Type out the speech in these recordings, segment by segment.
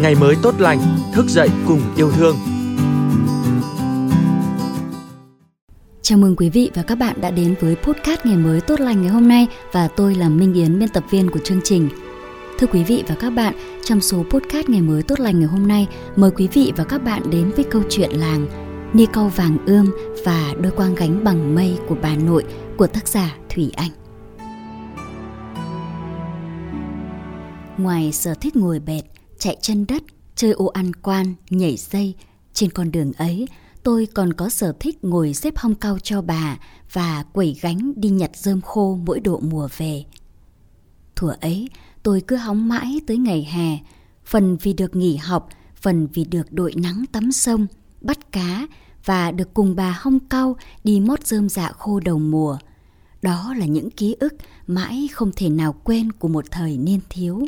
ngày mới tốt lành, thức dậy cùng yêu thương. Chào mừng quý vị và các bạn đã đến với podcast ngày mới tốt lành ngày hôm nay và tôi là Minh Yến, biên tập viên của chương trình. Thưa quý vị và các bạn, trong số podcast ngày mới tốt lành ngày hôm nay, mời quý vị và các bạn đến với câu chuyện làng Ni câu vàng ươm và đôi quang gánh bằng mây của bà nội của tác giả Thủy Anh. Ngoài sở thích ngồi bệt, chạy chân đất, chơi ô ăn quan, nhảy dây, trên con đường ấy, tôi còn có sở thích ngồi xếp hong cao cho bà và quẩy gánh đi nhặt rơm khô mỗi độ mùa về. Thủa ấy, tôi cứ hóng mãi tới ngày hè, phần vì được nghỉ học, phần vì được đội nắng tắm sông, bắt cá và được cùng bà hong cau đi mót rơm dạ khô đầu mùa. Đó là những ký ức mãi không thể nào quên của một thời niên thiếu.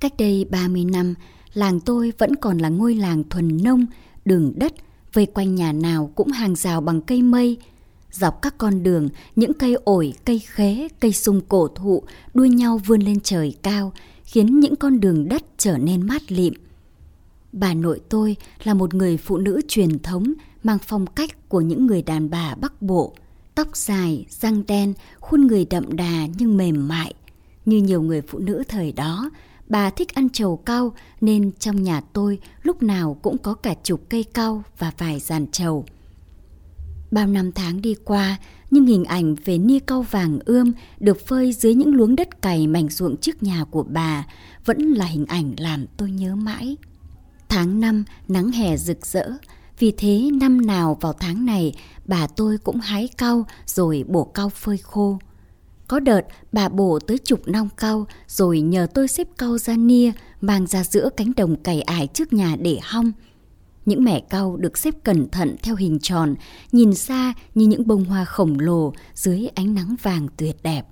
Cách đây 30 năm, làng tôi vẫn còn là ngôi làng thuần nông, đường đất, vây quanh nhà nào cũng hàng rào bằng cây mây. Dọc các con đường, những cây ổi, cây khế, cây sung cổ thụ đuôi nhau vươn lên trời cao, khiến những con đường đất trở nên mát lịm. Bà nội tôi là một người phụ nữ truyền thống mang phong cách của những người đàn bà Bắc Bộ. Tóc dài, răng đen, khuôn người đậm đà nhưng mềm mại. Như nhiều người phụ nữ thời đó, bà thích ăn trầu cau nên trong nhà tôi lúc nào cũng có cả chục cây cau và vài dàn trầu. Bao năm tháng đi qua, nhưng hình ảnh về nia cau vàng ươm được phơi dưới những luống đất cày mảnh ruộng trước nhà của bà vẫn là hình ảnh làm tôi nhớ mãi. Tháng năm nắng hè rực rỡ, vì thế năm nào vào tháng này bà tôi cũng hái cau rồi bổ cau phơi khô. Có đợt bà bổ tới chục nong cau rồi nhờ tôi xếp cau ra nia mang ra giữa cánh đồng cày ải trước nhà để hong. Những mẻ cau được xếp cẩn thận theo hình tròn, nhìn xa như những bông hoa khổng lồ dưới ánh nắng vàng tuyệt đẹp.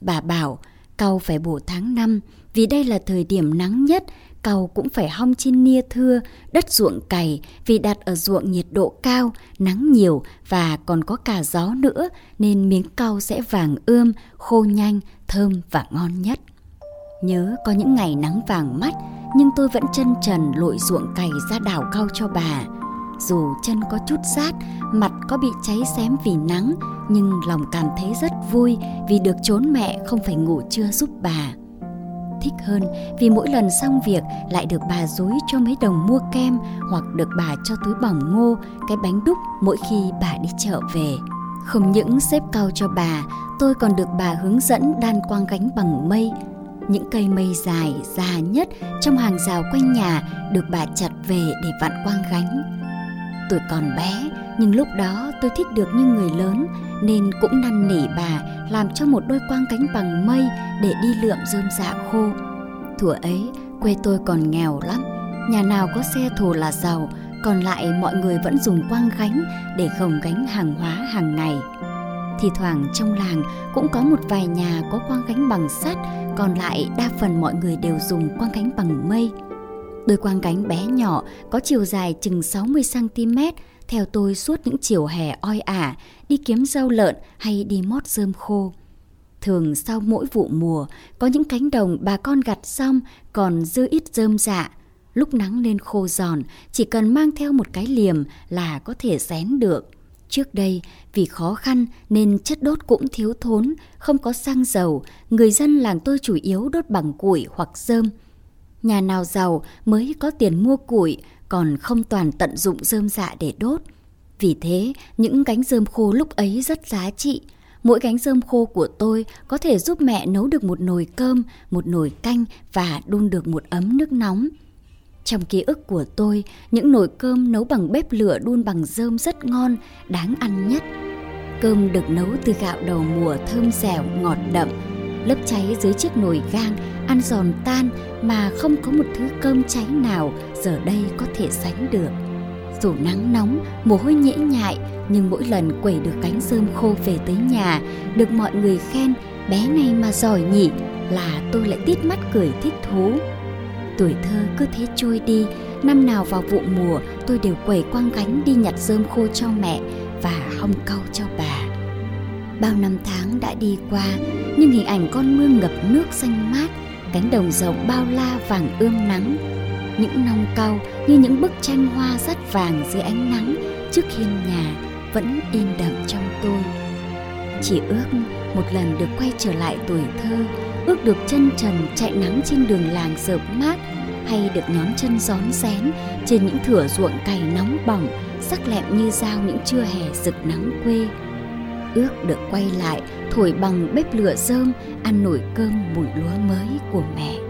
Bà bảo cau phải bổ tháng năm vì đây là thời điểm nắng nhất, cầu cũng phải hong trên nia thưa, đất ruộng cày vì đặt ở ruộng nhiệt độ cao, nắng nhiều và còn có cả gió nữa nên miếng cau sẽ vàng ươm, khô nhanh, thơm và ngon nhất. Nhớ có những ngày nắng vàng mắt nhưng tôi vẫn chân trần lội ruộng cày ra đảo cau cho bà. Dù chân có chút rát, mặt có bị cháy xém vì nắng nhưng lòng cảm thấy rất vui vì được trốn mẹ không phải ngủ trưa giúp bà thích hơn vì mỗi lần xong việc lại được bà dối cho mấy đồng mua kem hoặc được bà cho túi bỏng ngô, cái bánh đúc mỗi khi bà đi chợ về. Không những xếp cao cho bà, tôi còn được bà hướng dẫn đan quang gánh bằng mây. Những cây mây dài, già nhất trong hàng rào quanh nhà được bà chặt về để vặn quang gánh. Tôi còn bé, nhưng lúc đó tôi thích được như người lớn nên cũng năn nỉ bà làm cho một đôi quang cánh bằng mây để đi lượm rơm dạ khô. Thuở ấy, quê tôi còn nghèo lắm, nhà nào có xe thồ là giàu, còn lại mọi người vẫn dùng quang gánh để gồng gánh hàng hóa hàng ngày. Thì thoảng trong làng cũng có một vài nhà có quang gánh bằng sắt, còn lại đa phần mọi người đều dùng quang gánh bằng mây. Đôi quang gánh bé nhỏ có chiều dài chừng 60cm theo tôi suốt những chiều hè oi ả, đi kiếm rau lợn hay đi mót rơm khô. Thường sau mỗi vụ mùa, có những cánh đồng bà con gặt xong còn dư ít rơm dạ. Lúc nắng lên khô giòn, chỉ cần mang theo một cái liềm là có thể rén được. Trước đây, vì khó khăn nên chất đốt cũng thiếu thốn, không có xăng dầu, người dân làng tôi chủ yếu đốt bằng củi hoặc rơm. Nhà nào giàu mới có tiền mua củi, còn không toàn tận dụng rơm dạ để đốt. Vì thế, những gánh rơm khô lúc ấy rất giá trị. Mỗi gánh rơm khô của tôi có thể giúp mẹ nấu được một nồi cơm, một nồi canh và đun được một ấm nước nóng. Trong ký ức của tôi, những nồi cơm nấu bằng bếp lửa đun bằng rơm rất ngon, đáng ăn nhất. Cơm được nấu từ gạo đầu mùa thơm dẻo, ngọt đậm, lớp cháy dưới chiếc nồi gang, ăn giòn tan mà không có một thứ cơm cháy nào giờ đây có thể sánh được. Dù nắng nóng, mồ hôi nhễ nhại, nhưng mỗi lần quẩy được cánh rơm khô về tới nhà, được mọi người khen bé này mà giỏi nhỉ, là tôi lại tít mắt cười thích thú. Tuổi thơ cứ thế trôi đi, năm nào vào vụ mùa tôi đều quẩy quăng gánh đi nhặt rơm khô cho mẹ và hong cau cho bà. Bao năm tháng đã đi qua, nhưng hình ảnh con mương ngập nước xanh mát cánh đồng rộng bao la vàng ươm nắng. Những nong cau như những bức tranh hoa rất vàng dưới ánh nắng trước hiên nhà vẫn in đậm trong tôi. Chỉ ước một lần được quay trở lại tuổi thơ ước được chân trần chạy nắng trên đường làng rợp mát hay được nhóm chân gión rén trên những thửa ruộng cày nóng bỏng sắc lẹm như dao những trưa hè rực nắng quê ước được quay lại, thổi bằng bếp lửa rơm, ăn nổi cơm mùi lúa mới của mẹ.